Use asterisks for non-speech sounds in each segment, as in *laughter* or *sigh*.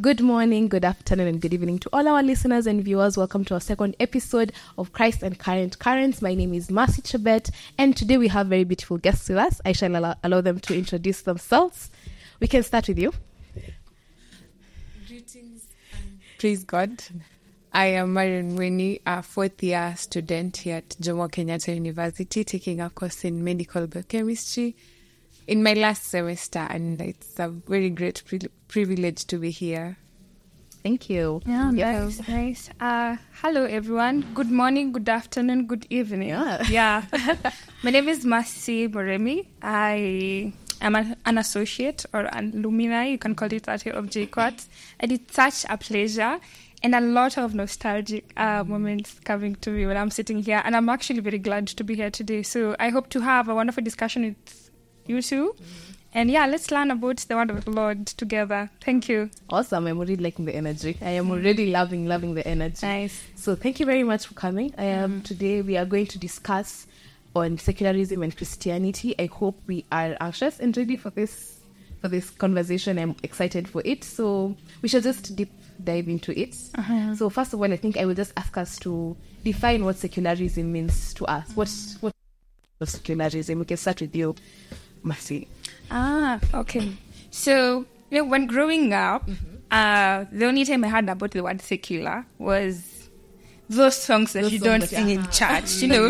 Good morning, good afternoon, and good evening to all our listeners and viewers. Welcome to our second episode of Christ and Current Currents. My name is Marcy Chebet, and today we have very beautiful guests with us. I shall allow, allow them to introduce themselves. We can start with you. Greetings and praise God. I am Marion Winnie, a fourth year student here at Jomo Kenyatta University, taking a course in medical biochemistry in my last semester, and it's a very great pri- privilege to be here. Thank you. Yeah, Yes. nice, nice. Uh, hello, everyone. Good morning, good afternoon, good evening. Yeah. *laughs* Yeah. My name is Masi Moremi. I am an, an associate or an alumni, you can call it that, here of JKUAT. And it's such a pleasure and a lot of nostalgic uh, moments coming to me when I'm sitting here. And I'm actually very glad to be here today. So I hope to have a wonderful discussion with you two. And yeah, let's learn about the word of the Lord together. Thank you. Awesome. I'm already liking the energy. I am already loving, loving the energy. Nice. So thank you very much for coming. I am mm-hmm. today we are going to discuss on secularism and Christianity. I hope we are anxious and ready for this for this conversation. I'm excited for it. So we shall just deep dive into it. Uh-huh. So first of all, I think I will just ask us to define what secularism means to us. What's what is secularism? We can start with you, Mercy. Ah, okay. So, you know, when growing up, Mm-hmm. uh, the only time I heard about the word secular was those songs that Those you songs don't sing in *laughs* church. You *laughs* know,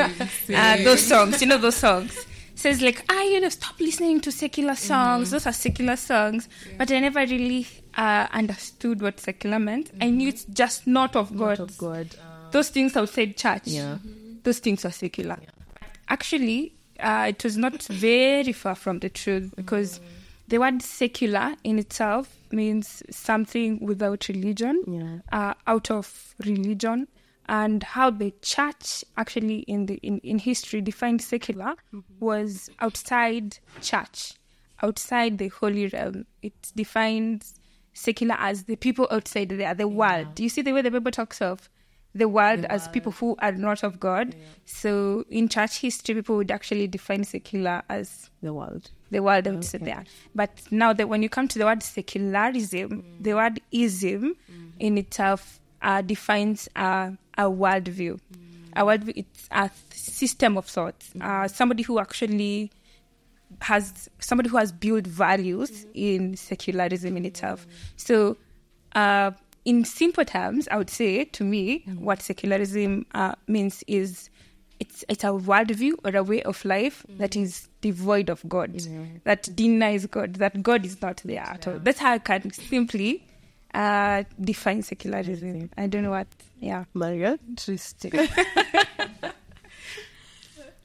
uh, those songs. You know those songs. Says like, ah, you know, stop listening to secular Mm-hmm. songs. Those are secular songs. But I never really uh, understood what secular meant. I knew it's just not of God. Not of God. Those things outside church. Yeah. Those things are secular. Actually, uh, it was not very far from the truth because the word secular in itself means something without religion, Yeah. uh, out of religion, and how the church actually in the in, in history defined secular was outside church, outside the holy realm. It defines secular as the people outside there, the world. Do you see the way the Bible talks of the world as people who are not of God? So in church history, people would actually define secular as The world. the word outside there. But now that when you come to the word secularism, the word ism in itself uh, defines a, a worldview. A worldview, it's a system of thoughts. Uh, somebody who actually has somebody who has built values in secularism in itself. So, uh, in simple terms, I would say to me, what secularism uh, means is it's it's a worldview or a way of life that is devoid of God, that denies God, that God is not there at all. That's how I can simply uh, define secularism. I don't know what. Yeah. Maria. Interesting. *laughs*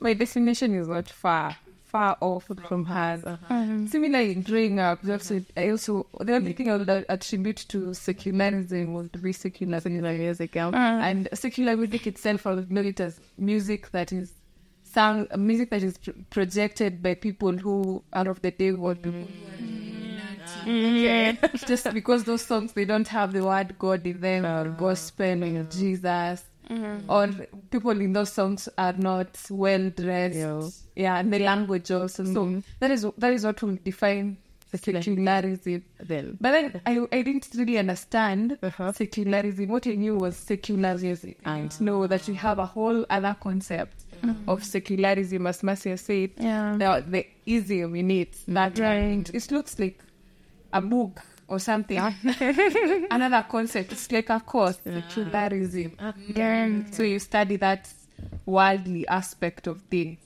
My definition is not far far off from hers. Uh-huh. Mm-hmm. Similarly, growing up, I also, mm-hmm. I also the only thing I would attribute to secularism was to be secular, secular music, yeah. Mm. and secular music itself. I would know it as music that is sung, music that is pr- projected by people who are of the day world mm-hmm. *laughs* people. Just because those songs they don't have the word God in them or uh-huh. gospel or Jesus. Mm-hmm. Or people in those songs are not well dressed. Yeah. Yeah, and the language also. So mm-hmm. that is that is what will define secularism. Then. But then I, I didn't really understand Uh-huh. secularism. What I knew was secularism. And ah. know that we have a whole other concept mm-hmm. of secularism, as Marcia said. Yeah. The, the ism in it. That Right. It looks like a book or something. *laughs* Another concept. It's like a course, secularism. So you study that worldly aspect of things.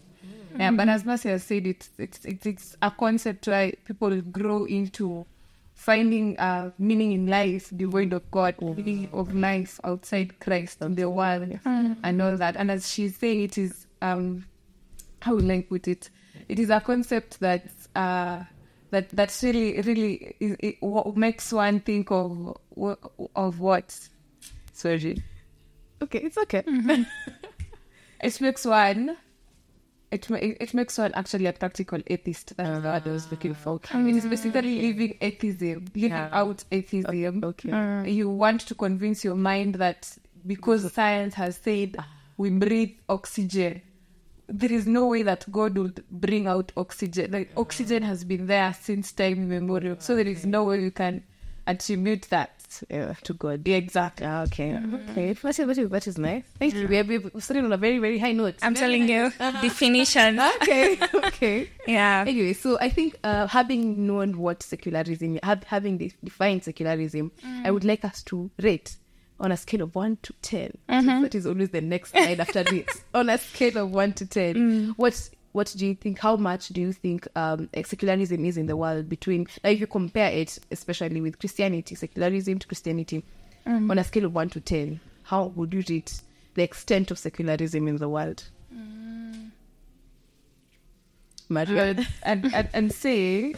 Yeah, but as Marcia said, it's, it's it's it's a concept where people grow into finding uh, meaning in life devoid of God, meaning of life outside Christ and the world, and all that. And as she said, it is um, how will I put it? It is a concept that uh, that that really really is, it, what makes one think of of what. Sorry. Okay, it's okay. Mm-hmm. *laughs* It makes one. It, ma- it makes one actually a practical atheist. That's what I was looking for. It is basically living atheism, living out atheism. Okay. Mm. You want to convince your mind that because science has said we breathe oxygen, there is no way that God would bring out oxygen. Like oxygen has been there since time immemorial, so there is no way you can attribute that closest uh, to God. Yeah, exactly. Ah, okay, okay. That is, that is, that is nice. Thank you. We are, we are starting on a very, very high note. I'm telling you, *laughs* *laughs* definition. *laughs* okay, okay. Yeah. Anyway, so I think uh, having known what secularism, have, having de- defined secularism, I would like us to rate on a scale of one to 10 That is always the next slide after this. *laughs* on a scale of one to ten, what what do you think? How much do you think um, secularism is in the world? Between like, if you compare it, especially with Christianity, secularism to Christianity, on a scale of one to ten, how would you rate the extent of secularism in the world? Maria, and, and, and, and say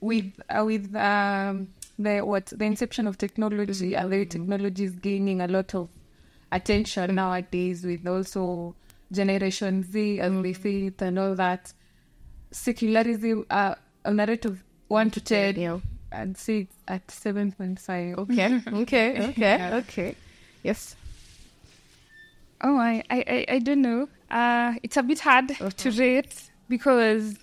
with uh, with um, the what the inception of technology and the way technology is gaining a lot of attention nowadays with also generation Z as they say it and all that secularism uh, a rate of one to ten Yeah. I'd say it's at seven point five Okay, *laughs* okay, okay, okay. Yes. Oh, I, I, I, don't know. Uh, it's a bit hard to rate because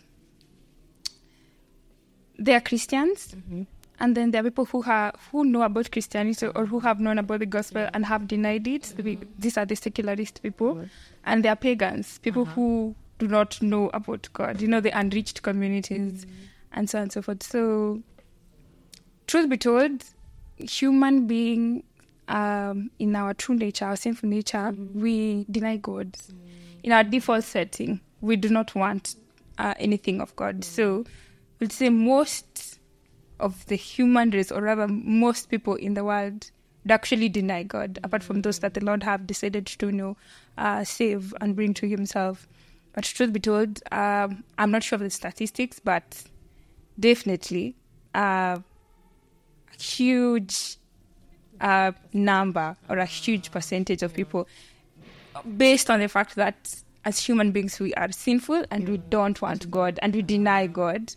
they are Christians, and then there are people who have who know about Christianity or who have known about the gospel and have denied it. We- mm-hmm. These are the secularist people, and they are pagans, people uh-huh. who do not know about God. You know, the unreached communities, mm-hmm. and so on and so forth. So, truth be told, human being um, in our true nature, our sinful nature, mm-hmm. we deny God. In our default setting, we do not want uh, anything of God. So, we'll say most of the human race, or rather, most people in the world, would actually deny God, apart from those that the Lord have decided to you know, uh, save and bring to Himself. But truth be told, um, I'm not sure of the statistics, but definitely uh, a huge uh, number or a huge percentage of people based on the fact that as human beings we are sinful and we don't want God and we deny God.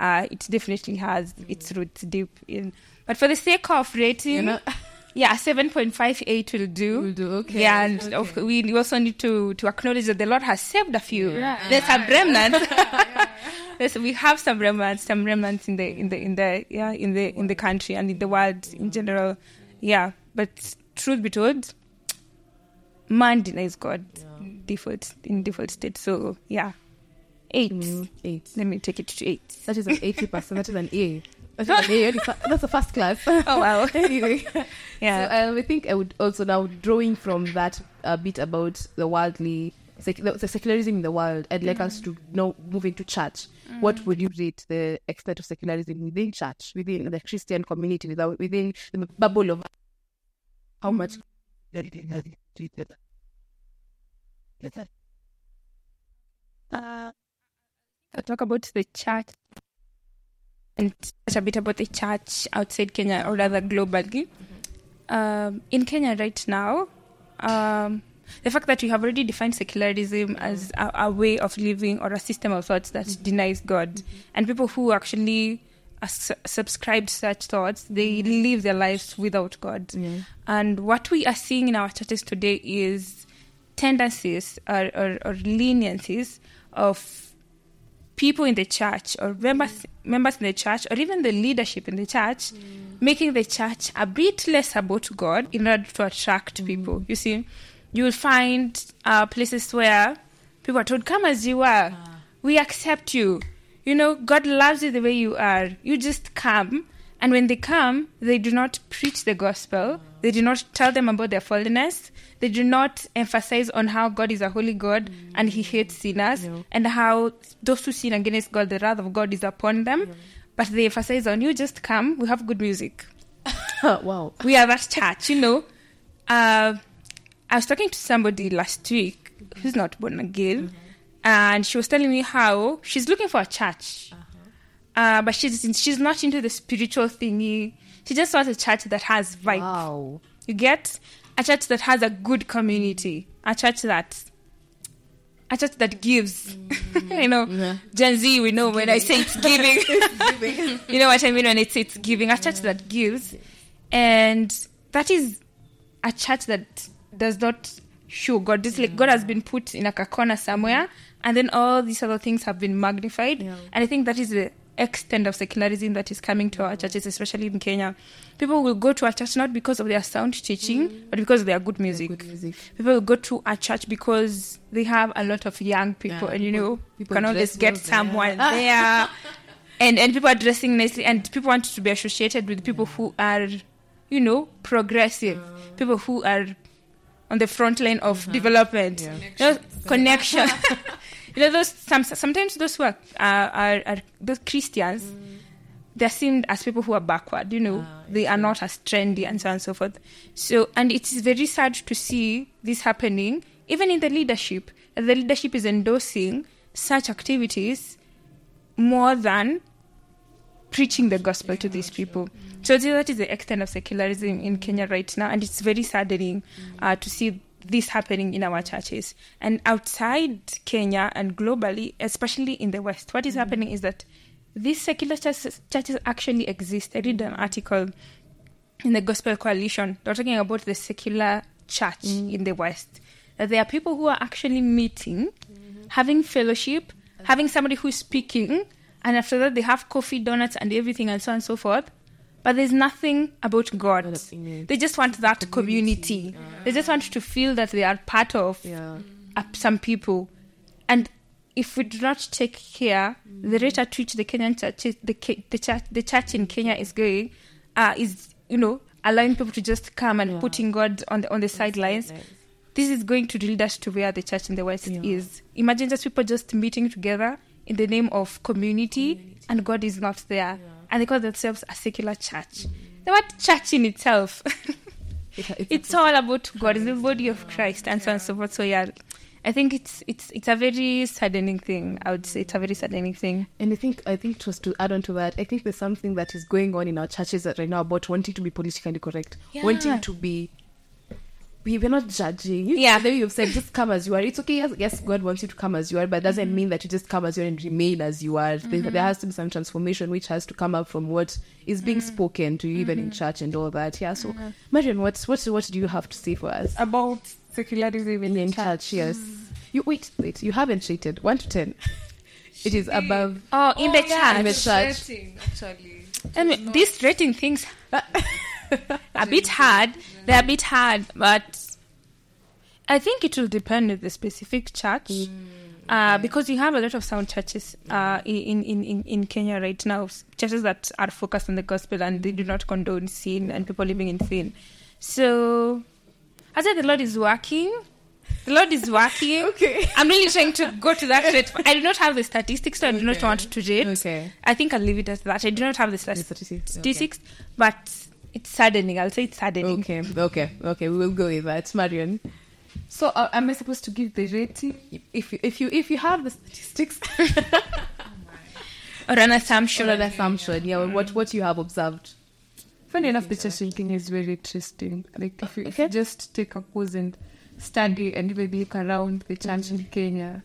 Uh, it definitely has its roots deep in. But for the sake of rating, You know- *laughs* yeah, seven point five eight will do. Will do, okay, Yeah, and of, we also need to to acknowledge that the Lord has saved a few. Yeah. There's a remnant. Yes, we have some remnants, some remnants in the in the in the yeah in the in the country and in the world in general. Yeah, but truth be told, man denies God default in default state. So yeah, eight. Mm, eight. Let me take it to eight. That is an 80%. That is an A. That is *laughs* an A. That is- That's a first class. Oh wow. *laughs* anyway, *laughs* Yeah. so um, I think I would also now drawing from that a bit about the worldly, sec- the, the secularism in the world. I'd like us to now move into church. What would you rate the extent of secularism within church, within the Christian community, without within the bubble of how much? Uh, I'll talk about the church. And touch a bit about the church outside Kenya or rather globally. Um, in Kenya right now, um, the fact that we have already defined secularism as a, a way of living or a system of thoughts that denies God, and people who actually uh, su- subscribe to such thoughts, they live their lives without God. And what we are seeing in our churches today is tendencies or, or, or leniencies of people in the church or members members in the church or even the leadership in the church mm. making the church a bit less about God in order to attract mm. people. You see, you will find uh, places where people are told, "Come as you are, ah. we accept you." You know, God loves you the way you are. You just come. And when they come, they do not preach the gospel. They do not tell them about their fallenness. They do not emphasize on how God is a holy God and He hates sinners and how those who sin against God, the wrath of God is upon them. But they emphasize on you just come, we have good music. *laughs* wow. We are that church, you know. Uh, I was talking to somebody last week who's not born again, and she was telling me how she's looking for a church, uh, but she's she's not into the spiritual thingy. She just wants a church that has vibe. Wow. You get a church that has a good community, a church that a church that gives. Mm. *laughs* you know, Gen Z, we know when I say *laughs* it's giving. you know what I mean when it's it's giving. A church that gives, and that is a church that does not show God. It's like God has been put in like a corner somewhere, and then all these other things have been magnified. Yeah. And I think that is the extent of secularism that is coming to our churches, especially in Kenya. People will go to a church not because of their sound teaching, mm. but because of their good music. Good music. People will go to a church because they have a lot of young people, Yeah, and you know, you people can always get there. someone there. *laughs* And, and people are dressing nicely, and people want to be associated with people who are, you know, progressive, people who are on the front line of uh-huh. development. Yeah. You know, connection. *laughs* you know, those some, sometimes those who are, are, are, are those Christians, mm. They're seen as people who are backward. You know, Ah, they are not as trendy and so on and so forth. So, and it is very sad to see this happening, even in the leadership. The leadership is endorsing such activities more than preaching the gospel to these people. So that is the extent of secularism in Kenya right now, and it's very saddening uh, to see this happening in our churches. And outside Kenya and globally, especially in the West, what is happening is that these secular churches, churches actually exist. I read an article in the Gospel Coalition. They're talking about the secular church in the West. That there are people who are actually meeting, having fellowship, having somebody who's speaking, and after that they have coffee, donuts, and everything, and so on and so forth. But there's nothing about God. They just want that community. They just want to feel that they are part of Yeah. uh, some people. And if we do not take care, the rate at which the Kenyan church, the, the church, the church in Kenya is going, uh, is you know allowing people to just come and Yeah. putting God on the on the sidelines. This is going to lead us to where the church in the West Yeah. is. Imagine just people just meeting together in the name of community, and God is not there, and they call themselves a secular church. The word church in itself. *laughs* It- it's, it's all about God, it's the body of Christ, and so on and so forth. So yeah, I think it's it's it's a very saddening thing. I would say it's a very saddening thing. And I think I think just to add on to that, I think there's something that is going on in our churches right now about wanting to be politically correct, Yeah. wanting to be. We, we're not judging. You, Yeah. the way you've said, just come as you are. It's okay. Yes, yes, God wants you to come as you are, but it doesn't mm-hmm. mean that you just come as you are and remain as you are. There, mm-hmm. there has to be some transformation which has to come up from what is being mm-hmm. spoken to you, even in church and all that. Yeah. So, Marion, what what what do you have to say for us? About secularism in, in church, yes. You wait, wait. You haven't rated one to ten. *laughs* It is above. Oh, in the church. in the church. actually. I mean, these rating things *laughs* a bit hard. They're a bit hard, but I think it will depend on the specific church. Uh, because you have a lot of sound churches uh, in, in, in, in Kenya right now, churches that are focused on the gospel and they do not condone sin and people living in sin. So, I said the Lord is working. The Lord is working. *laughs* Okay. I'm really trying to go to that rate. I do not have the statistics, so I do not want to rate. Okay. I think I'll leave it as that. I do not have the The statistics statistics. statistics, but it's saddening. I'll say it's saddening. Okay, okay, okay. We will go with that, Marion. So uh, am I supposed to give the rating? If you, if you if you have the statistics *laughs* Or an assumption. or an assumption, yeah, what what you have observed. Funny enough, the church in Kenya is very interesting. Like if you, if you just take a pause and study and maybe look around the church mm-hmm. in Kenya,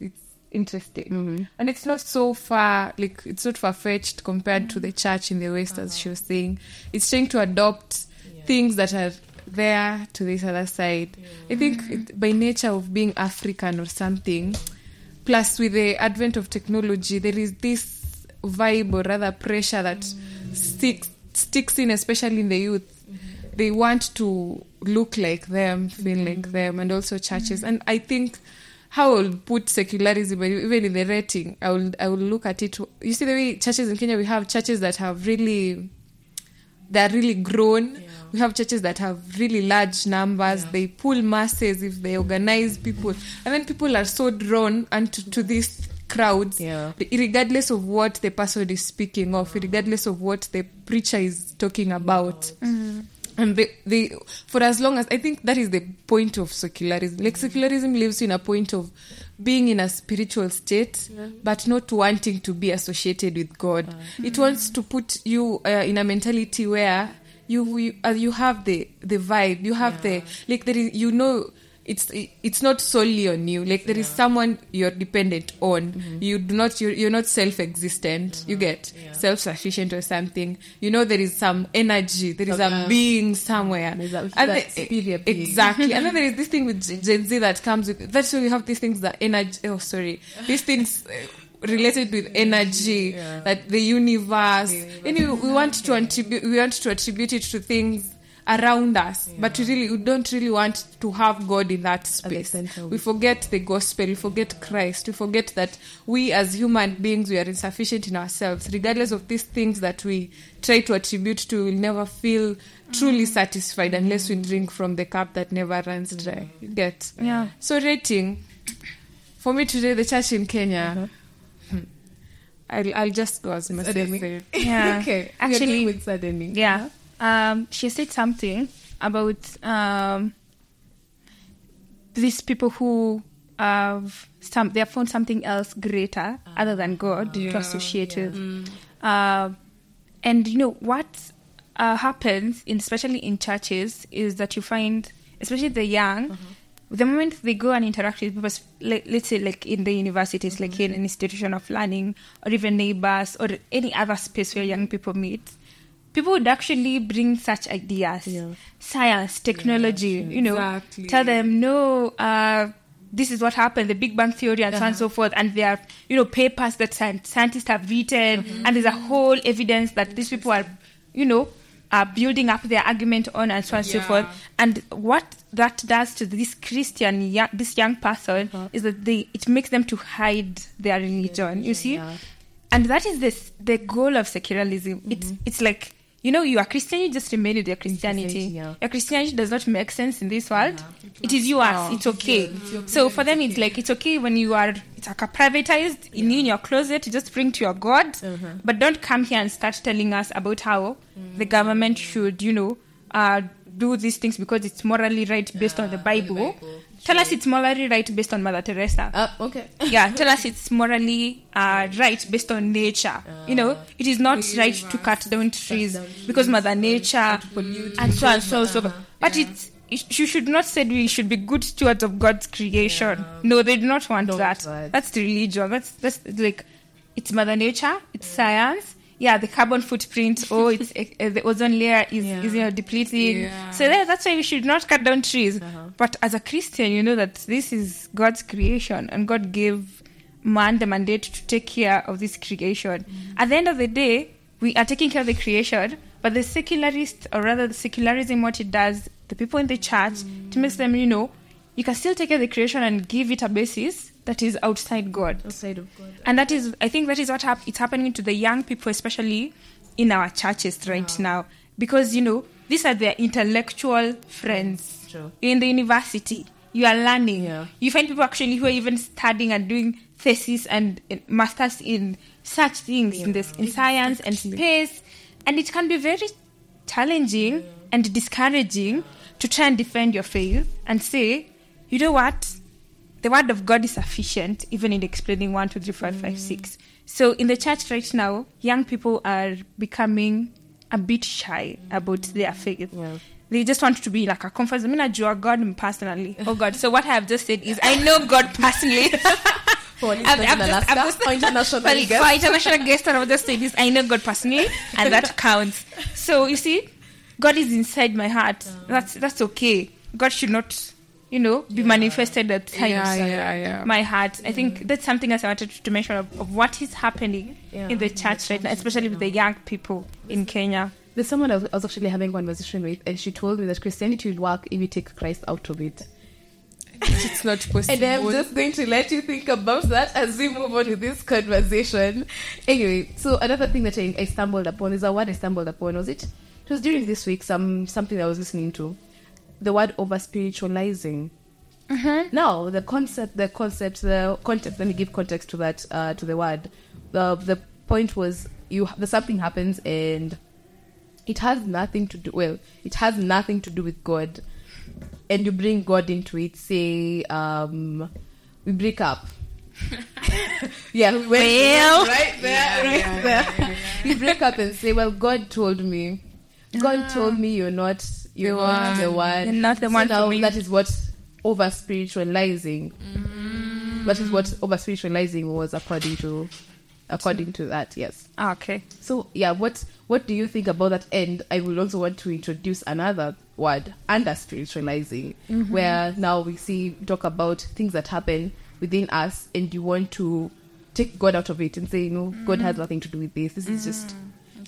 it's interesting. Mm-hmm. And it's not so far, like it's not far fetched compared to the church in the West, as uh-huh. she was saying. It's trying to adopt things that are there to this other side. I think it, by nature of being African or something, plus with the advent of technology, there is this vibe or rather pressure that mm. sticks sticks in, especially in the youth. They want to look like them, feel like mm-hmm. them, and also churches. And I think how I will put secularism, even in the rating, I will I will look at it. You see the way churches in Kenya, we have churches that have really they're really grown. We have churches that have really large numbers. They pull masses if they organize people, and then people are so drawn unto to these crowds, Yeah. regardless of what the person is speaking of, regardless of what the preacher is talking about. And they, they, for as long as I think that is the point of secularism. Like secularism lives in a point of being in a spiritual state, but not wanting to be associated with God. It wants to put you uh, in a mentality where you you, uh, you have the the vibe, you have the like there is you know it's it's not solely on you. Like there is someone you're dependent on. You do not you're, you're not self-existent. You get self-sufficient or something. You know there is some energy there is a being somewhere. And the- superior being. exactly. And then there is *laughs* this thing with Gen- z that comes with that's why we have these things that energy oh sorry. These things uh, related with energy, that the universe. Anyway, we want to attribute we want to attribute it to things around us, but we really we don't really want to have God in that space. We forget the gospel, we forget Christ, we forget that we as human beings we are insufficient in ourselves, regardless of these things that we try to attribute to. We'll never feel truly satisfied unless we drink from the cup that never runs dry. You get Yeah. so rating for me today, the church in Kenya. hmm, I'll, I'll just go as said. *laughs* Yeah. okay. Actually- with suddenly. Yeah. Um, she said something about um, these people who have some they have found something else greater other than God to associate with. Uh, and you know what uh, happens, in, especially in churches, is that you find, especially the young, the moment they go and interact with people, like, let's say like in the universities, like in an institution of learning, or even neighbors, or any other space where young people meet, people would actually bring such ideas, Yeah. science, technology, you know, Exactly. tell them no. Uh, this is what happened, the Big Bang Theory, and so on and so uh-huh. forth. And there are, you know, papers that scientists have written, uh-huh. and there's a whole evidence that these people are, you know, are building up their argument on, and so on and so forth. And what that does to this Christian, young, this young person, uh-huh. is that they it makes them to hide their religion. You see, yeah. and that is this the goal of secularism. It's mm-hmm. it's like you know you are Christian, you just remain with your Christianity. yeah. Your Christianity does not make sense in this world. It is yours. It's okay. So for them, it's like it's okay when you are it's like a privatized in in your closet. You just bring to your God, but don't come here and start telling us about how the government should you know uh, do these things because it's morally right based on the Bible. Tell us it's morally right based on Mother Teresa. Uh, okay. *laughs* yeah tell us it's morally uh, right based on nature. You know it is not right to cut down trees because mother nature and so and so so but it's it- you should not say we should be good stewards of god's creation. No they do not want Don't that. that's the religion. That's that's like it's mother nature it's science yeah the carbon footprint. Oh *laughs* it's uh, the ozone layer is, Yeah. is you know depleting. Yeah. so that's why we should not cut down trees. Uh-huh. But as a christian you know that this is god's creation and god gave man the mandate to take care of this creation. Mm-hmm. At the end of the day we are taking care of the creation but the secularist or rather the secularism what it does the people in the church to mm. make them you know you can still take care of the creation and give it a basis that is outside god. Outside of God. and that is i think that is what hap- it's happening to the young people especially in our churches right now. Because you know these are their intellectual friends. True. in the university you are learning. Yeah. you find people actually who are even studying and doing thesis and uh, masters in such things in this in science and space. And it can be very challenging and discouraging to try and defend your faith and say you know what the word of God is sufficient even in explaining one, two, three, four, five, mm. six. So in the church right now, young people are becoming a bit shy about mm. their faith. Yeah. They just want to be like a comfort zone. I mean, I draw God personally. Oh God. So what I have just said is I know God personally. *laughs* For I've- I've international just- I've just- *laughs* for international for, guest. for international guest, I've just said. I know God personally, and that *laughs* counts. So you see, God is inside my heart. That's that's okay. God should not, you know, be manifested outside Yeah, yeah, yeah. my heart. I think mm. that's something else I wanted to mention of, of what is happening Yeah. in the church right now, especially with the young people in Kenya. There's someone I was I was actually having a conversation with, and she told me that Christianity will work if you take Christ out of it. it's not possible. *laughs* And I'm just going to let you think about that as we move on with this conversation. Anyway, so another thing that I, I stumbled upon is a word I stumbled upon. Was it? It was during this week. Some something I was listening to. The word over spiritualizing. Now the concept, the concept, the context. Let me give context to that. Uh, to the word. The the point was you. The something happens and it has nothing to do. Well, it has nothing to do with God and you bring God into it, say, um, we break up. *laughs* yeah, we Well. *laughs* right there, right there. You break up and say, well, God told me. God told me you're not you're The not the one. one. You're not the So one now that is what over spiritualizing. That is what over spiritualizing was according to according to that. Yes. Ah, okay. So yeah, what what do you think about that? And I will also want to introduce another word under spiritualizing, where now we see talk about things that happen within us, and you want to take God out of it and say, you know, God has nothing to do with this. This is just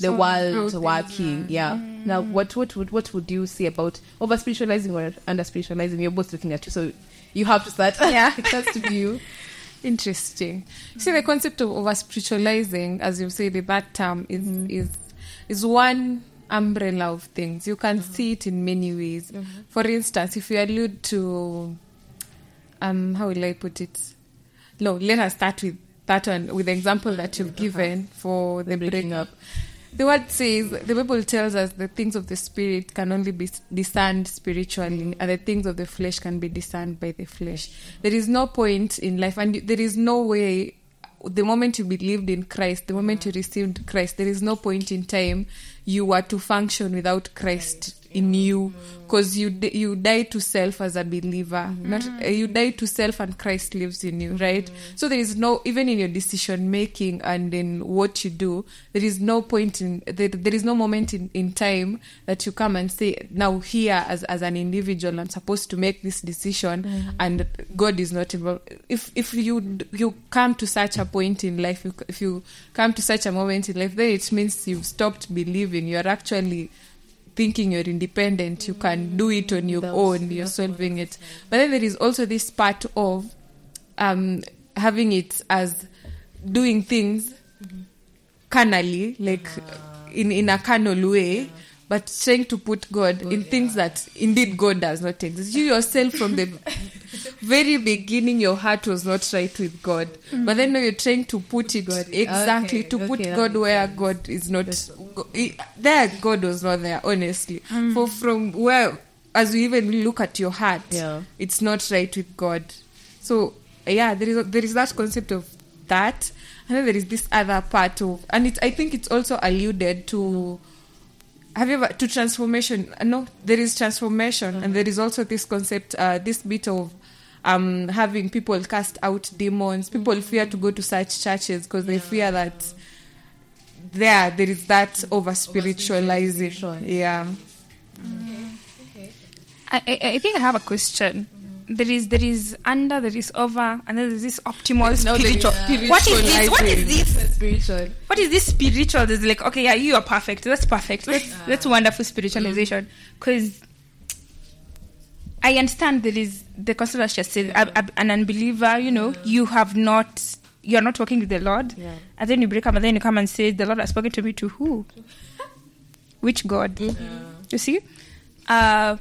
the world working. Yeah. Mm. Now, what what would what would you say about over spiritualizing or under spiritualizing? You're both looking at you, so you have to start. Yeah. *laughs* it has to be you. *laughs* Interesting. See, the concept of over spiritualizing, as you say, the bad term is mm-hmm. is is one umbrella of things. You can mm-hmm. see it in many ways. Mm-hmm. For instance, if you allude to, um, how will I put it? No, let us start with that one with the example that you've uh-huh. given for the breaking up. The word says the Bible tells us the things of the spirit can only be discerned spiritually, and the things of the flesh can be discerned by the flesh. There is no point in life, and there is no way. The moment you believed in Christ, the moment you received Christ, there is no point in time you were to function without Christ in you, because you you die to self as a believer. Not uh, you die to self, and Christ lives in you, right? So there is no even in your decision making and in what you do, there is no point in there, there is no moment in, in time that you come and say now here as as an individual I'm supposed to make this decision and God is not involved. If if you you come to such a point in life, if you come to such a moment in life, then it means you've stopped believing. You're actually thinking you're independent, you can do it on your That's- own, you're solving it. But then there is also this part of um, having it as doing things carnally, like in, in a carnal way, but trying to put God in things that indeed God does not exist. You yourself, from the *laughs* very beginning, your heart was not right with God, but then now you're trying to put it exactly Okay, to put okay, that God where God is not. There, God was not there. Honestly, for from where, as we even look at your heart, Yeah. it's not right with God. So yeah, there is there is that concept of that, and then there is this other part of, and it I think it's also alluded to. Have you ever to transformation? uh, No, there is transformation, and there is also this concept, uh, this bit of um, having people cast out demons. People fear to go to such churches because they fear that there there is that over spiritualization. Yeah. I, I, I think I have a question. There is there is under, there is over, and then there's this optimal Now there is spiritual. What is this? What is this? Spiritual. What is this spiritual? There's like, okay, yeah, you are perfect. That's perfect. That's that's wonderful spiritualization. Because I understand there is the concept that she said, an unbeliever. You know, you have not, you are not working with the Lord, Yeah. and then you break up, and then you come and say, the Lord has spoken to me to who? *laughs* Which God? You see, uh,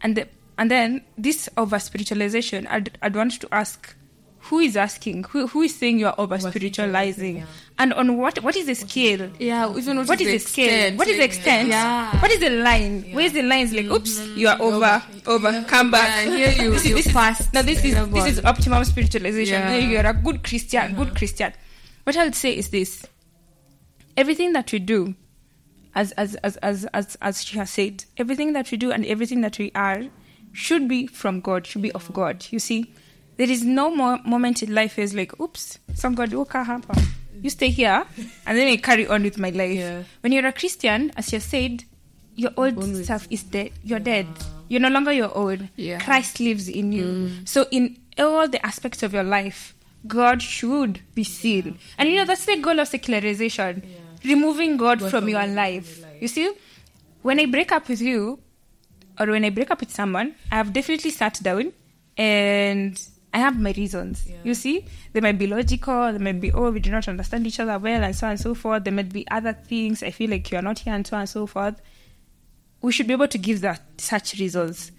and the, and then this over spiritualization. I'd, I'd want to ask, who is asking? Who who is saying you are over spiritualizing? yeah. And on what what is the scale? Yeah, even What is the scale? extent, What is the extent? Yeah. What is the line? Where's the line? Like, mm-hmm. oops, you are over, over, come back. Yeah, here you- this is, you this is, passed. no, this is Yeah, this is optimum spiritualization. Yeah. You are a good Christian, uh-huh. good Christian. What I would say is this: everything that we do, as as as as as, as she has said, everything that we do and everything that we are should be from God, should be of God. You see, there is no more moment in life is like, oops, some God oh, will hapa. You stay here, and then I carry on with my life. Yeah. When you're a Christian, as you said, your old Born with- is dead. You're dead. You're no longer your old. Yeah. Christ lives in you. Mm. So in all the aspects of your life, God should be seen. And you know that's the goal of secularization. Removing God, from, your life. You see? When I break up with you, or when I break up with someone, I have definitely sat down and I have my reasons. You see, they might be logical, they might be, oh, we do not understand each other well, and so on and so forth. There might be other things. I feel like you are not here, and so on and so forth. We should be able to give that such reasons.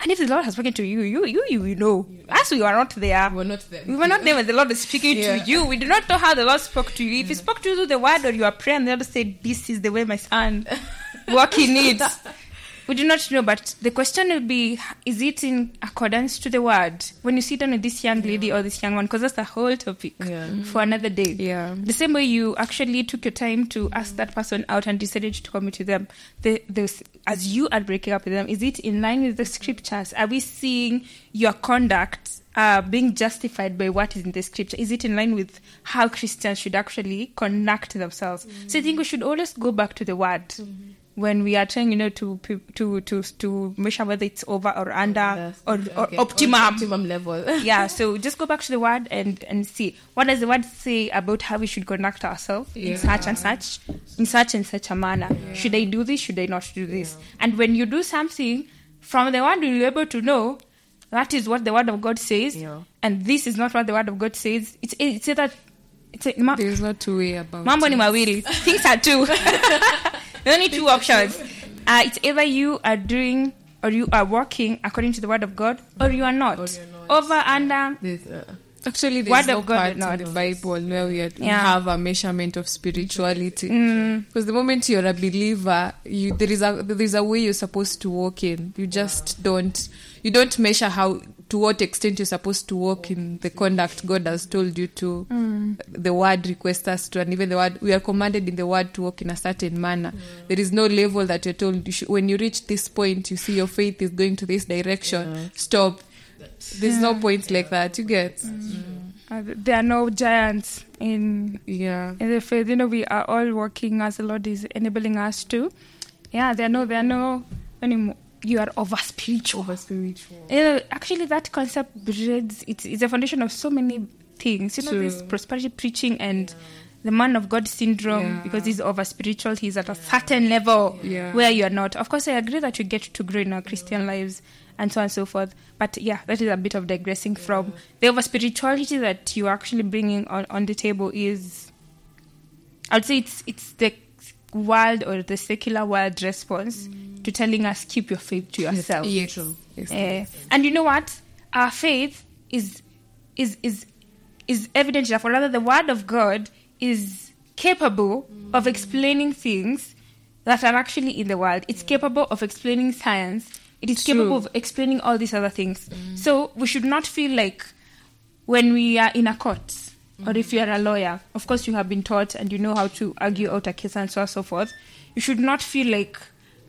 And if the Lord has spoken to you, you, you, you, you know. As we are not there, We're not there. we were not there when the Lord is speaking Yeah. to you. We do not know how the Lord spoke to you. If He spoke to you through the word or your prayer, and the Lord said, This is the way my son *laughs* walk in it. *laughs* We do not know, but the question will be Is it in accordance to the word? When you sit down with this young lady or this young one, because that's the whole topic Yeah. Mm-hmm. for another day. Yeah. The same way you actually took your time to ask that person out and decided to commit to them, the, the, as you are breaking up with them, is it in line with the scriptures? Are we seeing your conduct uh, being justified by what is in the scripture? Is it in line with how Christians should actually conduct themselves? Mm-hmm. So I think we should always go back to the word. Mm-hmm. When we are trying, you know, to to to to measure whether it's over or under or, or Okay. optimum. optimum level. *laughs* yeah, so *laughs* just go back to the word and and see what does the word say about how we should conduct ourselves in such and such, in such and such a manner. Should I do this? Should I not do this? And when you do something from the word, you'll be able to know that is what the word of God says, Yeah. and this is not what the word of God says. It's it's either it's a, ma- There's no two way about mambo it. ni mawili *laughs* things are two only two options uh, it's either you are doing or you are working according to the word of god or you are not, not. over under This, uh, Actually, there's Word no of God part not. in the Bible where we, are, we Yeah. have a measurement of spirituality. Mm. Because the moment you're a believer, you there is a there is a way you're supposed to walk in. You just don't you don't measure how to what extent you're supposed to walk in the conduct God has told you to. Mm. The word requests us to, and even the word we are commanded in the word to walk in a certain manner. There is no level that you're told you should, when you reach this point, you see your faith is going to this direction. Stop. There's no points like that. You get. uh, there are no giants in Yeah. in the faith you know we are all working as the lord is enabling us to yeah there are no there are no anymore you are over spiritual over spiritual. Know, uh, actually, that concept breeds it's, it's a foundation of so many things. You know, this prosperity preaching and the man of God syndrome Yeah. because he's over spiritual. He's at a certain level Yeah. where you are not. Of course, I agree that you get to grow in our Christian lives and so on and so forth. But yeah, that is a bit of digressing from the over spirituality that you are actually bringing on, on the table. Is I'd say it's it's the world or the secular world response to telling us keep your faith to yourself. Yes. Yes. Eh, and you know what? Our faith is is is is evident enough, or rather, the Word of God is capable of explaining things that are actually in the world. It's capable of explaining science. It is True. capable of explaining all these other things. So we should not feel like when we are in a court, or if you are a lawyer, of course you have been taught and you know how to argue out a case and so on and so forth. You should not feel like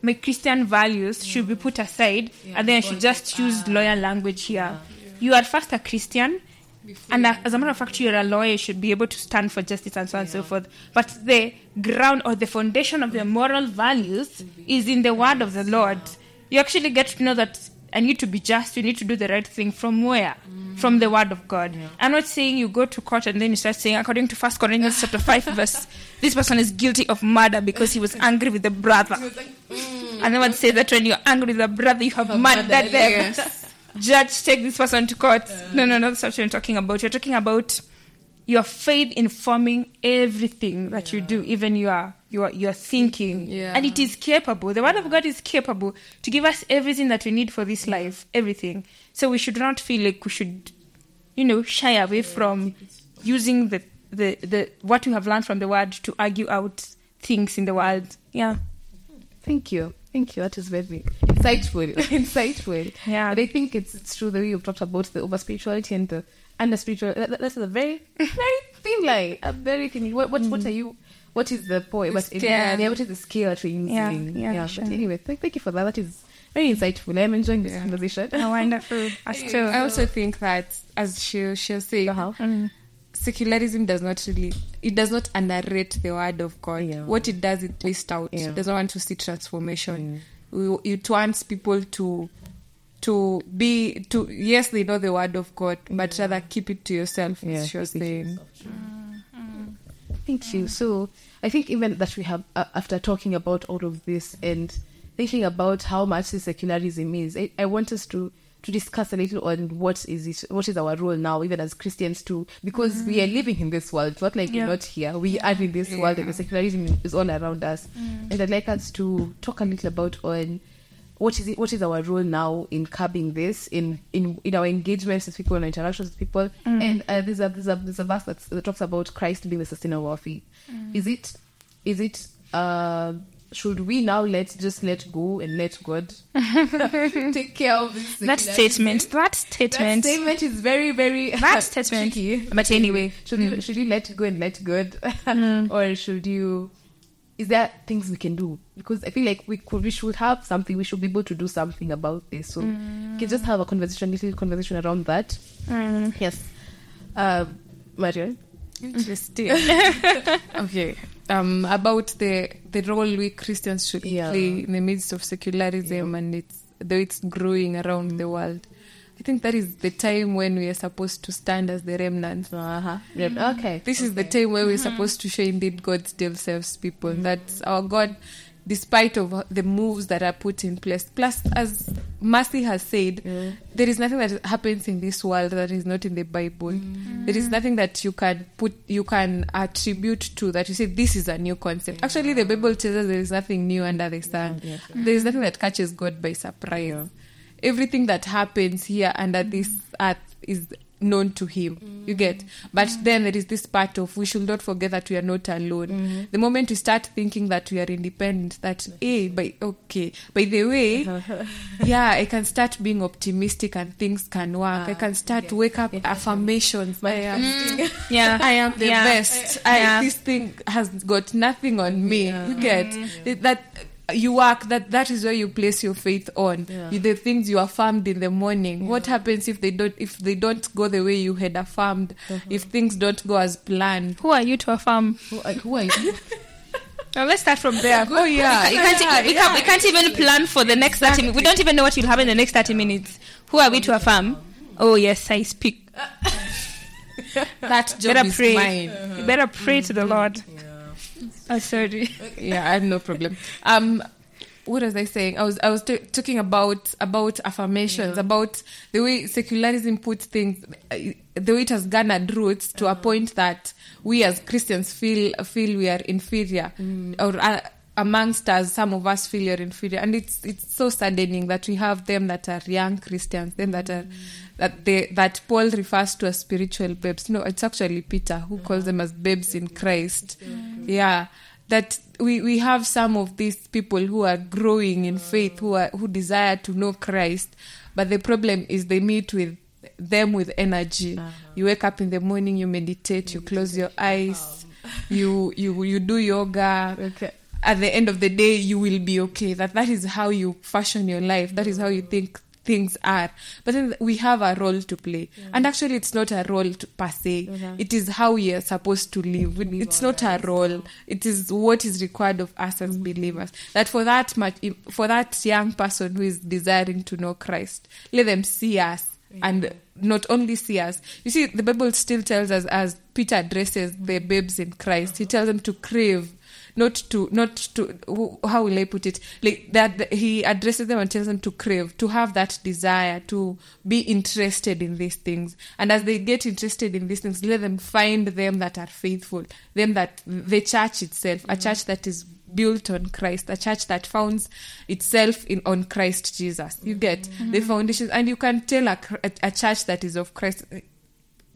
my Christian values should be put aside and then I should just use lawyer language here. You are first a Christian, and a- as a matter of fact, you're a lawyer, you should be able to stand for justice and so on and so forth. But the ground or the foundation of your moral values is in the word of the Lord. You actually get to know that I need to be just, you need to do the right thing from where? From the word of God. I'm not saying you go to court and then you start saying, according to First Corinthians *laughs* chapter 5, verse, this person is guilty of murder because he was angry with the brother. And then one say that when you're angry with the brother, you have murdered them. *laughs* Judge, take this person to court. no, no, no, that's what you're talking about. You're talking about your faith informing everything that you do, even your your your thinking. Yeah. And it is capable. The word of God is capable to give us everything that we need for this life. Everything. So we should not feel like we should, you know, shy away from using the, the, the what we have learned from the word to argue out things in the world. Yeah. Thank you. Thank you. That is very insightful. *laughs* insightful. Yeah. And I think it's, it's true the way you've talked about the over spirituality and the under spiritual. That, that- that's a very, very thin line. A very thin. What, what, what are you? What is the point? Scale. yeah, what is the scale that we're using? Yeah, yeah, But sure. anyway, th- thank you for that. That is very insightful. I'm enjoying this Yeah. conversation. How wonderful. Us *laughs* too. I also think that, as she she'll say, Uh-huh. Mm. Secularism does not really it does not underrate the word of God. Yeah. What it does, it lists out. Yeah. It doesn't want to see transformation. We- It wants people to to be to yes, they know the word of God, but rather keep it to yourself. Yeah, she was it saying. Thank you. So I think even that we have, uh, after talking about all of this and thinking about how much the secularism is, I, I want us to to discuss a little on what is it, what is our role now, even as Christians too, because we are living in this world. It's not like Yeah. we're not here. We are in this world, and the secularism is all around us. And I'd like us to talk a little about on what is it what is our role now in curbing this in in in our engagements with people and interactions with people and uh, there's a there's a there's a verse that's, that talks about christ being the sustainer of our faith is it is it uh should we now let just let go and let god *laughs* take care of this That statement. That that statement. statement is very very That *laughs* statement. tricky. But anyway. should you should you let go and let god *laughs* or should you is there things we can do because i feel like we could we should have something we should be able to do something about this so we can just have a conversation little conversation around that Mm. yes uh Maria Interesting. okay. Um, about the the role we Christians should Yeah. play in the midst of secularism and it's though it's growing around the world. I think that is the time when we are supposed to stand as the remnant. Uh-huh. Yeah, Okay. This is the time where we're supposed to show indeed God still serves people. That our God, despite of the moves that are put in place, plus as Mercy has said, there is nothing that happens in this world that is not in the Bible. Mm. There is nothing that you can put, you can attribute to that. You say this is a new concept. Actually, the Bible tells us there is nothing new under the sun. There is nothing that catches God by surprise. Everything that happens here under this earth is known to him. You get? But then there is this part of we should not forget that we are not alone. The moment we start thinking that we are independent that hey eh, by okay. By the way *laughs* yeah i can start being optimistic and things can work. I can start to wake up affirmations. I am, *laughs* Yeah. I am the Yeah. best. I, this thing has got nothing on me. You get? It- that you work that that is where you place your faith on Yeah. You- the things you affirmed in the morning what happens if they don't if they don't go the way you had affirmed uh-huh. if things don't go as planned Who are you to affirm? Who, are- who are you? *laughs* Well, let's start from there. oh yeah we can't, yeah, we, can't, we can't even plan for the next 30 minutes. We don't even know what will happen in the next 30 minutes. Who are we to affirm? Oh, yes, I speak. *laughs* that job better is pray. mine You better pray to the mm-hmm. Lord. Oh, sorry. *laughs* yeah, I have no problem. Um, what was I saying? I was I was t- talking about about affirmations, about the way secularism puts things, uh, the way it has garnered roots to a point that we as Christians feel feel we are inferior, or uh, amongst us, some of us feel you're inferior, and it's it's so saddening that we have them that are young Christians, them that are. That they that Paul refers to as spiritual babes. No, it's actually Peter who calls them as babes in Christ. Yeah, that we we have some of these people who are growing in faith who are who desire to know Christ but the problem is they meet with them with energy uh-huh. you wake up in the morning you meditate you close your eyes you you you do yoga Okay. at the end of the day you will be okay that that is how you fashion your life that is how you think things are. But then we have a role to play. And actually it's not a role to, per se. It is how we are supposed to live. It's not a role. it is what is required of us as believers. That for that much for that young person who is desiring to know christ let them see us and not only see us. You see the bible still tells us as peter addresses the babes in christ. He tells them to crave not to not to how will i put it? Like that he addresses them and tells them to crave to have that desire to be interested in these things. And as they get interested in these things let them find them that are faithful. Them that the church itself a mm-hmm. church that is built on Christ, a church that founds itself in on Christ Jesus. You get mm-hmm. the foundations, and you can tell a, a, a church that is of Christ.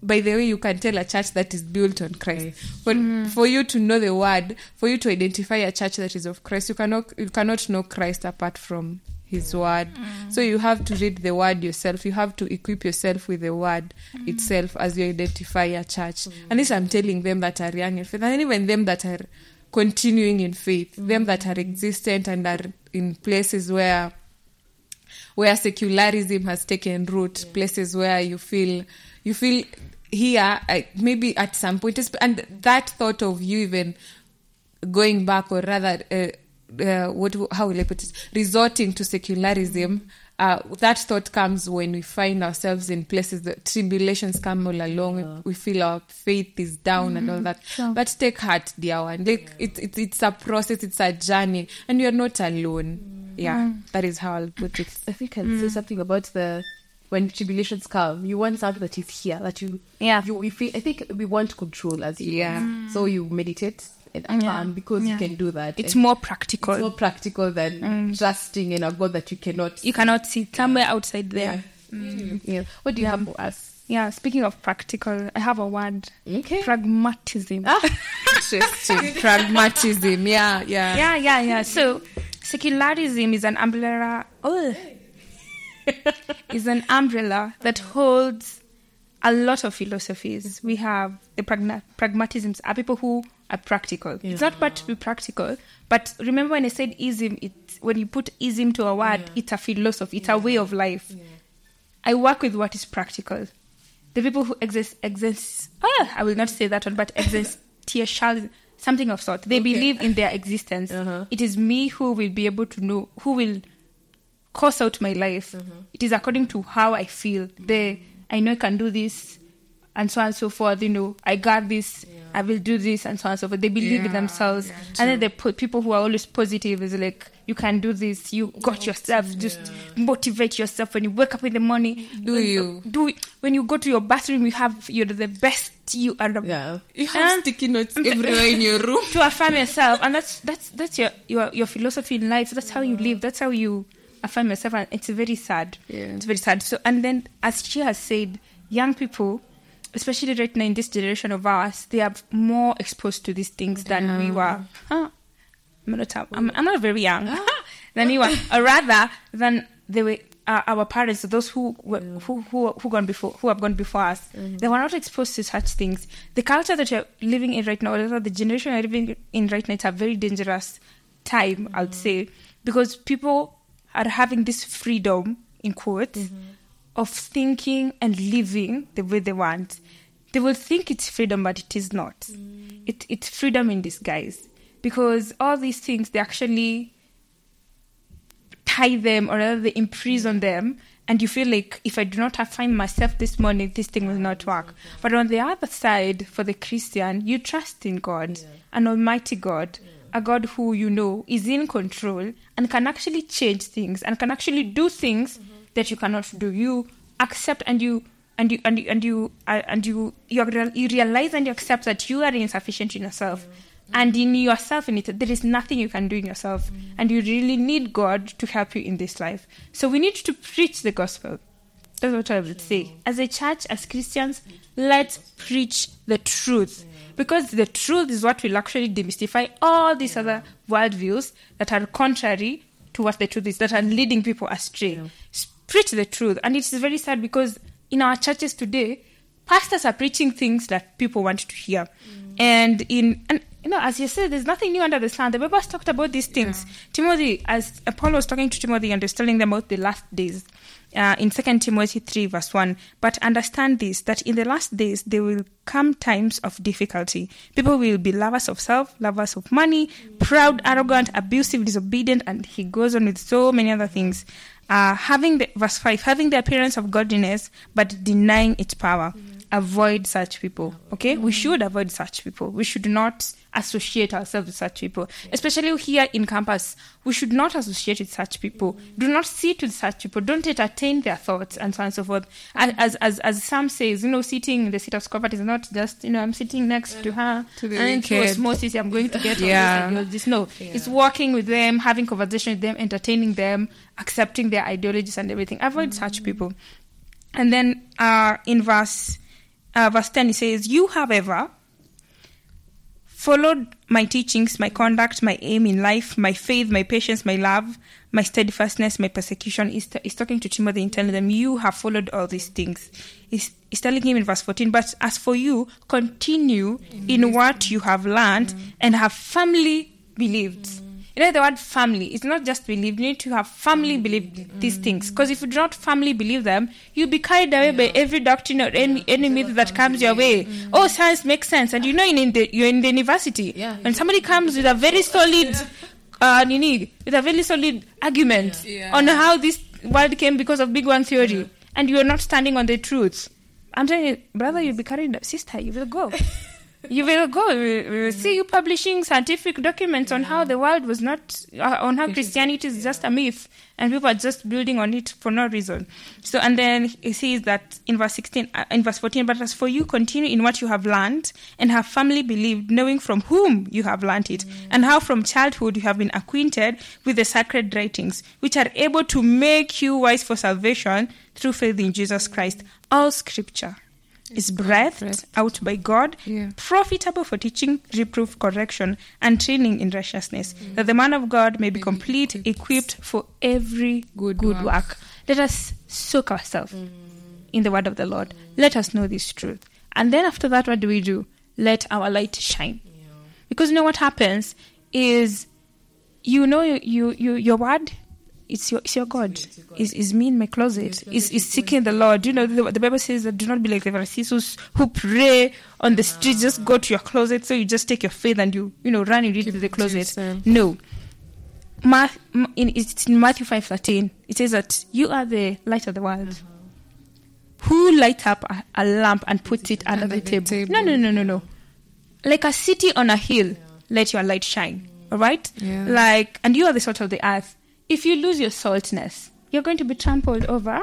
By the way, you can tell a church that is built on Christ. For, mm-hmm. for you to know the word, for you to identify a church that is of Christ, you cannot you cannot know Christ apart from His word. Mm. So you have to read the word yourself. You have to equip yourself with the word mm. itself as you identify a church. Mm. And this I'm telling them that are young in faith, and even them that are continuing in faith, them that are existent and are in places where where secularism has taken root, places where you feel you feel here I, maybe at some point, and that thought of you even going back or rather uh, uh, what how will I put it? Resorting to secularism uh, that thought comes when we find ourselves in places that tribulations come all along we, we feel our faith is down and all that. But take heart dear one. Like it's it's it's a process it's a journey and you're not alone. Yeah that is how I'll put it. I think I'll say something about the when tribulations come. You want something that is here that you Yeah. you we feel. I think we want control as you Yeah. So you meditate and Yeah. because Yeah. you can do that. It's And more practical. it's more practical than mm. trusting in a God that you cannot. you cannot see somewhere outside there. Mm. Yeah. What do you have for us? Yeah, speaking of practical, I have a word. Okay. Pragmatism. Ah. *laughs* interesting *laughs* pragmatism yeah yeah yeah, yeah, yeah. So secularism is an umbrella. Oh, *laughs* is an umbrella that holds a lot of philosophies. We have the pragma- pragmatisms are people who are practical. It's not bad to be practical, but remember when I said ism, it's when you put ism to a word, it's a philosophy, it's a way of life. I work with what is practical. The people who exist, exist. Ah, I will not say that one, but *laughs* existentialism. something of sort. They believe in their existence. Uh-huh. It is me who will be able to know who will course out my life. Mm-hmm. It is according to how I feel. Mm-hmm. They, I know I can do this, and so on and so forth. You know, I got this. I will do this, and so on and so forth. They believe in themselves, yeah, and then they put people who are always positive is like, you can do this. You got yourself. Just motivate yourself when you wake up in the morning. Do when you? do it when you go to your bathroom? You have you're the best. You are the Yeah. You have sticky notes everywhere in your room. *laughs* to affirm yourself and that's that's that's your your your philosophy in life that's how you live that's how you affirm myself, and it's very sad. Yeah. it's very sad. So and then as she has said young people especially right now in this generation of ours they are more exposed to these things than we were. Huh? I'm, not, I'm, I'm not very young. *laughs* *laughs* Than you were. Or rather than they were uh, our parents those who were who, who who gone before who have gone before us. They were not exposed to such things. The culture that you're living in right now or the generation you're living in right now it's a very dangerous time i would say. Because people are having this freedom in quotes mm-hmm. of thinking and living the way they want. They will think it's freedom but it is not. Mm. It, it's freedom in disguise. Because all these things they actually tie them or rather they imprison mm. them and you feel like if i do not have find myself this morning this thing will not work. But on the other side for the christian you trust in god an almighty god a god who you know is in control and can actually change things and can actually do things that you cannot do. You accept and you and you and you and you uh, and you you, you realize and you accept that you are insufficient in yourself and in yourself in it there is nothing you can do in yourself and you really need god to help you in this life. So we need to preach the gospel that's what i would say. As a church as christians let's preach the truth. Because the truth is what will actually demystify all these other worldviews that are contrary to what the truth is that are leading people astray. Preach the truth. And it's very sad because in our churches today pastors are preaching things that people want to hear. Mm. And in and you know as you said there's nothing new under the sun. The bible has talked about these things. Timothy as paul was talking to timothy and was telling them about the last days uh, in 2 timothy 3 verse 1 but understand this that in the last days there will come times of difficulty. People will be lovers of self lovers of money proud arrogant abusive disobedient and he goes on with so many other things. Uh, having the verse 5 having the appearance of godliness but denying its power avoid such people okay? We should avoid such people. We should not associate ourselves with such people. Especially here in campus we should not associate with such people. Do not sit with such people. Don't entertain their thoughts and so on and so forth. As as as, as psalm says you know sitting in the seat of scotland is not just you know i'm sitting next to her. To the and osmosis i'm going to get Yeah. this this no it's working with them having conversation with them entertaining them accepting their ideologies and everything. Avoid such people. And then uh, in verse uh, verse 10 it says you however followed my teachings my conduct my aim in life my faith my patience my love my steadfastness my persecution. He's, t- he's talking to timothy and telling them you have followed all these things. He's, he's telling him in verse 14 but as for you continue in what you have learned and have firmly believed you know the word family it's not just believe you need to have firmly believe these things. Because if you do not family believe them you'll be carried away by every doctrine or any, any myth that comes your way. Oh science makes sense. And you know in, in the, you're in the university Yeah. when somebody comes with a very *laughs* solid uh, nini, with a very solid argument Yeah. on how this world came because of big one theory and you're not standing on the truth. I'm telling you brother you'll be carried sister you will go *laughs* you will go. We will see you publishing scientific documents on how the world was not, uh, on how Christianity is just a myth, and people are just building on it for no reason. So, and then he says that in verse sixteen, uh, in verse fourteen, but as for you, continue in what you have learned and have firmly believed, knowing from whom you have learned it, and how from childhood you have been acquainted with the sacred writings, which are able to make you wise for salvation through faith in Jesus Christ. All Scripture is breathed out by God, Yeah. profitable for teaching, reproof, correction, and training in righteousness, mm. that the man of God may be complete, equipped for every Good good, work. work. Let us soak ourselves mm. in the word of the Lord. Let us know this truth. And then after that, what do we do? Let our light shine. Because you know what happens is you know you, you, you your word it's your it's your God. Is is me in my closet? Is is seeking the Lord? You know the, the Bible says that do not be like the Pharisees who, who pray on the street. Just go to your closet. So you just take your faith and you you know run and read to the closet. Um, no. Math, in, it's in Matthew five thirteen. It says that you are the light of the world. Uh-huh. Who light up a, a lamp and put it under, the table? table. No, no, no, no, no. Like a city on a hill, let your light shine. All right. Yeah. Like, and you are the salt of the earth. If you lose your saltness, you're going to be trampled over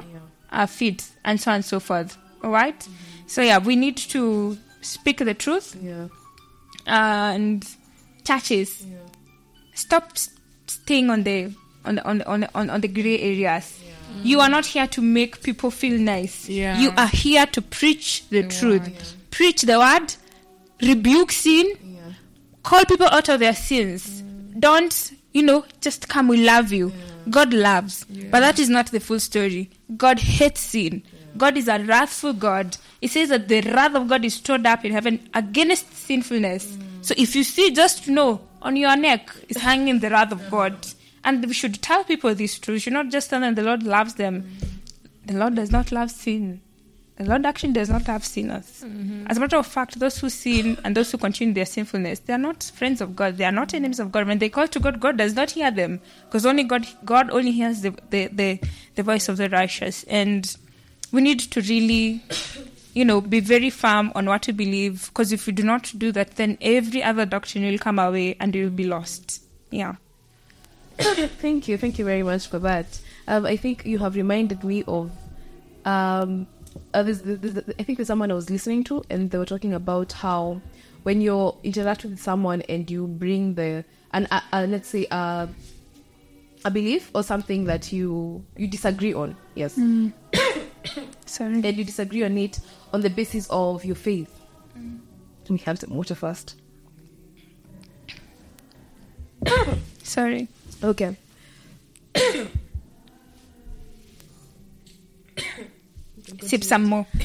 our feet, and so on and so forth. All right? So yeah, we need to speak the truth Yeah. and churches stop s- staying on the on the, on the, on the, on, on the gray areas. You are not here to make people feel nice. Yeah. You are here to preach the truth. Preach the word, rebuke sin, Yeah. call people out of their sins. Don't, you know, just come, we love you. God loves. But that is not the full story. God hates sin. God is a wrathful God. It says that the wrath of God is stored up in heaven against sinfulness. Mm. So if you see, just know on your neck is hanging the wrath of God. And we should tell people this truth. We should not just tell them the Lord loves them. Mm. The Lord does not love sin. The Lord actually does not have sinners. As a matter of fact, those who sin and those who continue their sinfulness, they are not friends of God. They are not enemies of God. When they call to God, God does not hear them because only God, God only hears the, the, the, the voice of the righteous. And we need to really, you know, be very firm on what we believe because if we do not do that, then every other doctrine will come our way and we will be lost. Yeah. *coughs* thank you, thank you very much for that. Um, I think you have reminded me of. Um, uh, there's, there's, there's- I think there's someone I was listening to, and they were talking about how when you're interacting with someone and you bring the and uh, uh, let's say uh, a belief or something that you you disagree on, yes, *coughs* Sorry. and you disagree on it on the basis of your faith. Let me have some water first. *coughs* Sorry. Okay. *coughs* Sip some more. *laughs*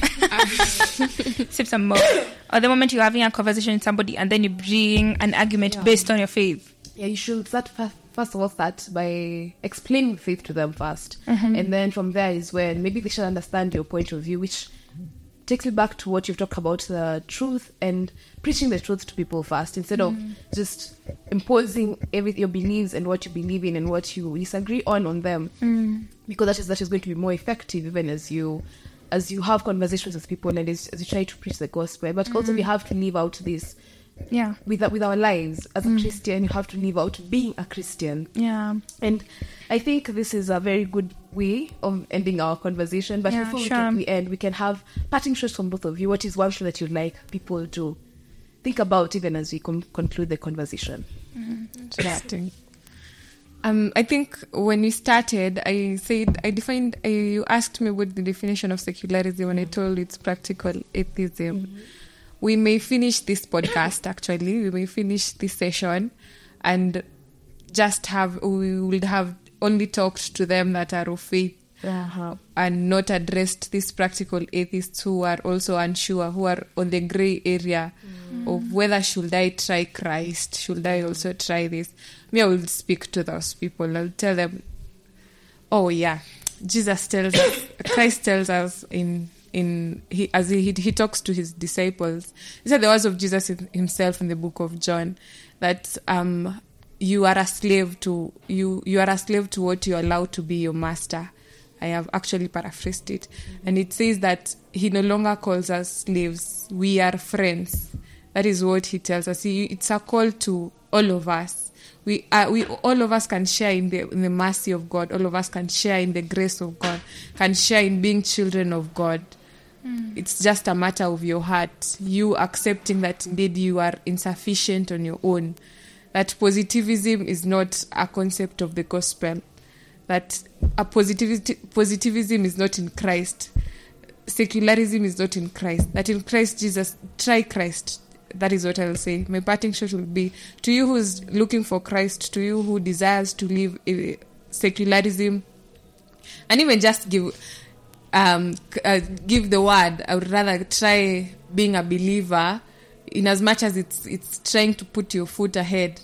Sip some more. Or the moment you're having a conversation with somebody and then you bring an argument based on your faith. Yeah, you should start fir- first of all start by explaining faith to them 1st Mm-hmm. and then from there is when maybe they should understand your point of view, which takes me back to what you've talked about the truth and preaching the truth to people first instead of Mm. just imposing every your beliefs and what you believe in and what you disagree on on them Mm. because that is that is going to be more effective even as you as you have conversations with people and as, as you try to preach the gospel but also Mm. we have to live out this Yeah. with with our lives as a Mm. Christian. You have to live out being a Christian, Yeah. and I think this is a very good way of ending our conversation. But Yeah, before we, can, we end, we can have parting shots from both of you. What is one show that you'd like people to think about even as we con- conclude the conversation? Interesting. Um, I think when we started, I said I defined. I, you asked me what the definition of secularism, and I told you it's practical atheism. We may finish this podcast. *coughs* Actually, we may finish this session, and just have we would have only talked to them that are of faith Uh-huh. and not addressed these practical atheists who are also unsure, who are on the gray area of whether should I try Christ, should I also try this. Me, I will speak to those people. I'll tell them, oh yeah, Jesus tells us, *coughs* Christ tells us in in he as he he talks to his disciples. These are the words of Jesus himself in the book of John that um you are a slave to you you are a slave to what you allow to be your master. I have actually paraphrased it, and it says that he no longer calls us slaves; we are friends. That is what he tells us. He, it's a call to all of us. We, we, all of us can share in the, in the mercy of God. All of us can share in the grace of God. Can share in being children of God. Hmm. It's just a matter of your heart. You accepting that indeed you are insufficient on your own. That positivism is not a concept of the gospel. That a positivity, positivism is not in Christ. Secularism is not in Christ. That in Christ Jesus, try Christ. That is what I'll say. My parting shot will be to you who's looking for Christ, to you who desires to live eh, secularism, and even just give um, uh, give the word. I would rather try being a believer, in as much as it's it's trying to put your foot ahead,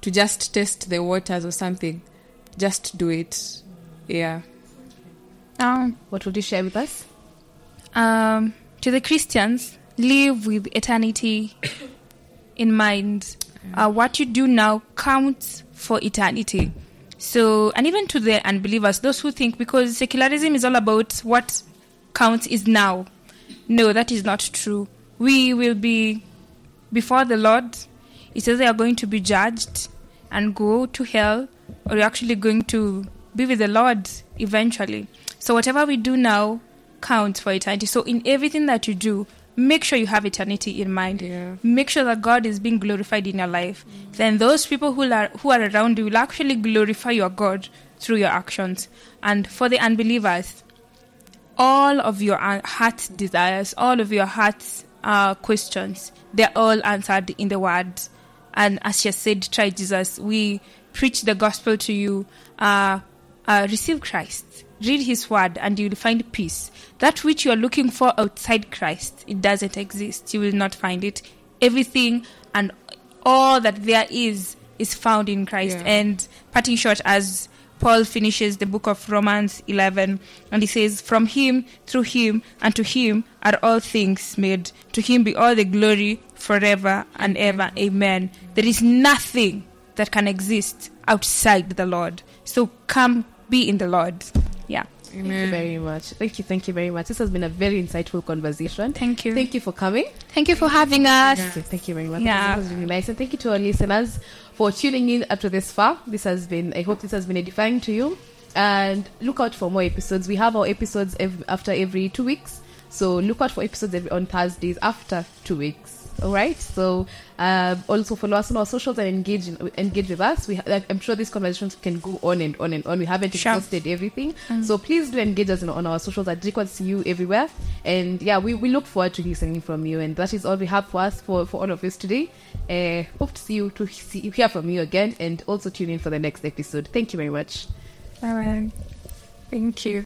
to just test the waters or something. Just do it. Yeah. Um, What would you share with us? um, to the Christians, live with eternity *coughs* in mind. Uh, what you do now counts for eternity. So, and even to the unbelievers, those who think because secularism is all about what counts is now. No, that is not true. We will be before the Lord. It says they are going to be judged and go to hell, or you're actually going to be with the Lord eventually. So, whatever we do now counts for eternity. So, in everything that you do, make sure you have eternity in mind. Yeah. Make sure that God is being glorified in your life. Then, those people who are, who are around you will actually glorify your God through your actions. And for the unbelievers, all of your uh, heart's desires, all of your heart's uh, questions, they're all answered in the Word. And as she said, try Jesus. We preach the gospel to you. Uh, uh, receive Christ. Read His Word, and you will find peace. That which you are looking for outside Christ, it doesn't exist. You will not find it. Everything and all that there is is found in Christ. Yeah. And parting short, as Paul finishes the book of Romans 11, and he says, From him, through him, and to him are all things made. To him be all the glory forever and ever. Amen. There is nothing that can exist outside the Lord. So come be in the Lord. Yeah. Amen. Thank you very much. Thank you, thank you very much. This has been a very insightful conversation. Thank you. Thank you for coming. Thank you for having us. Okay, thank you very much. Yeah. This was really nice. And thank you to our listeners for tuning in up to this far. This has been, I hope this has been edifying to you. And look out for more episodes. We have our episodes ev- after every two weeks. So look out for episodes every, on Thursdays after two weeks. All right. So um, also follow us on our socials and engage in, engage with us. We ha- like, I'm sure these conversations can go on and on and on. We haven't Sure. exhausted everything. So please do engage us on, on our socials at see you everywhere. And yeah, we, we look forward to listening from you. And that is all we have for us for, for all of us today. Uh, hope to see you to see, you hear from you again and also tune in for the next episode. Thank you very much. Bye bye. Thank you.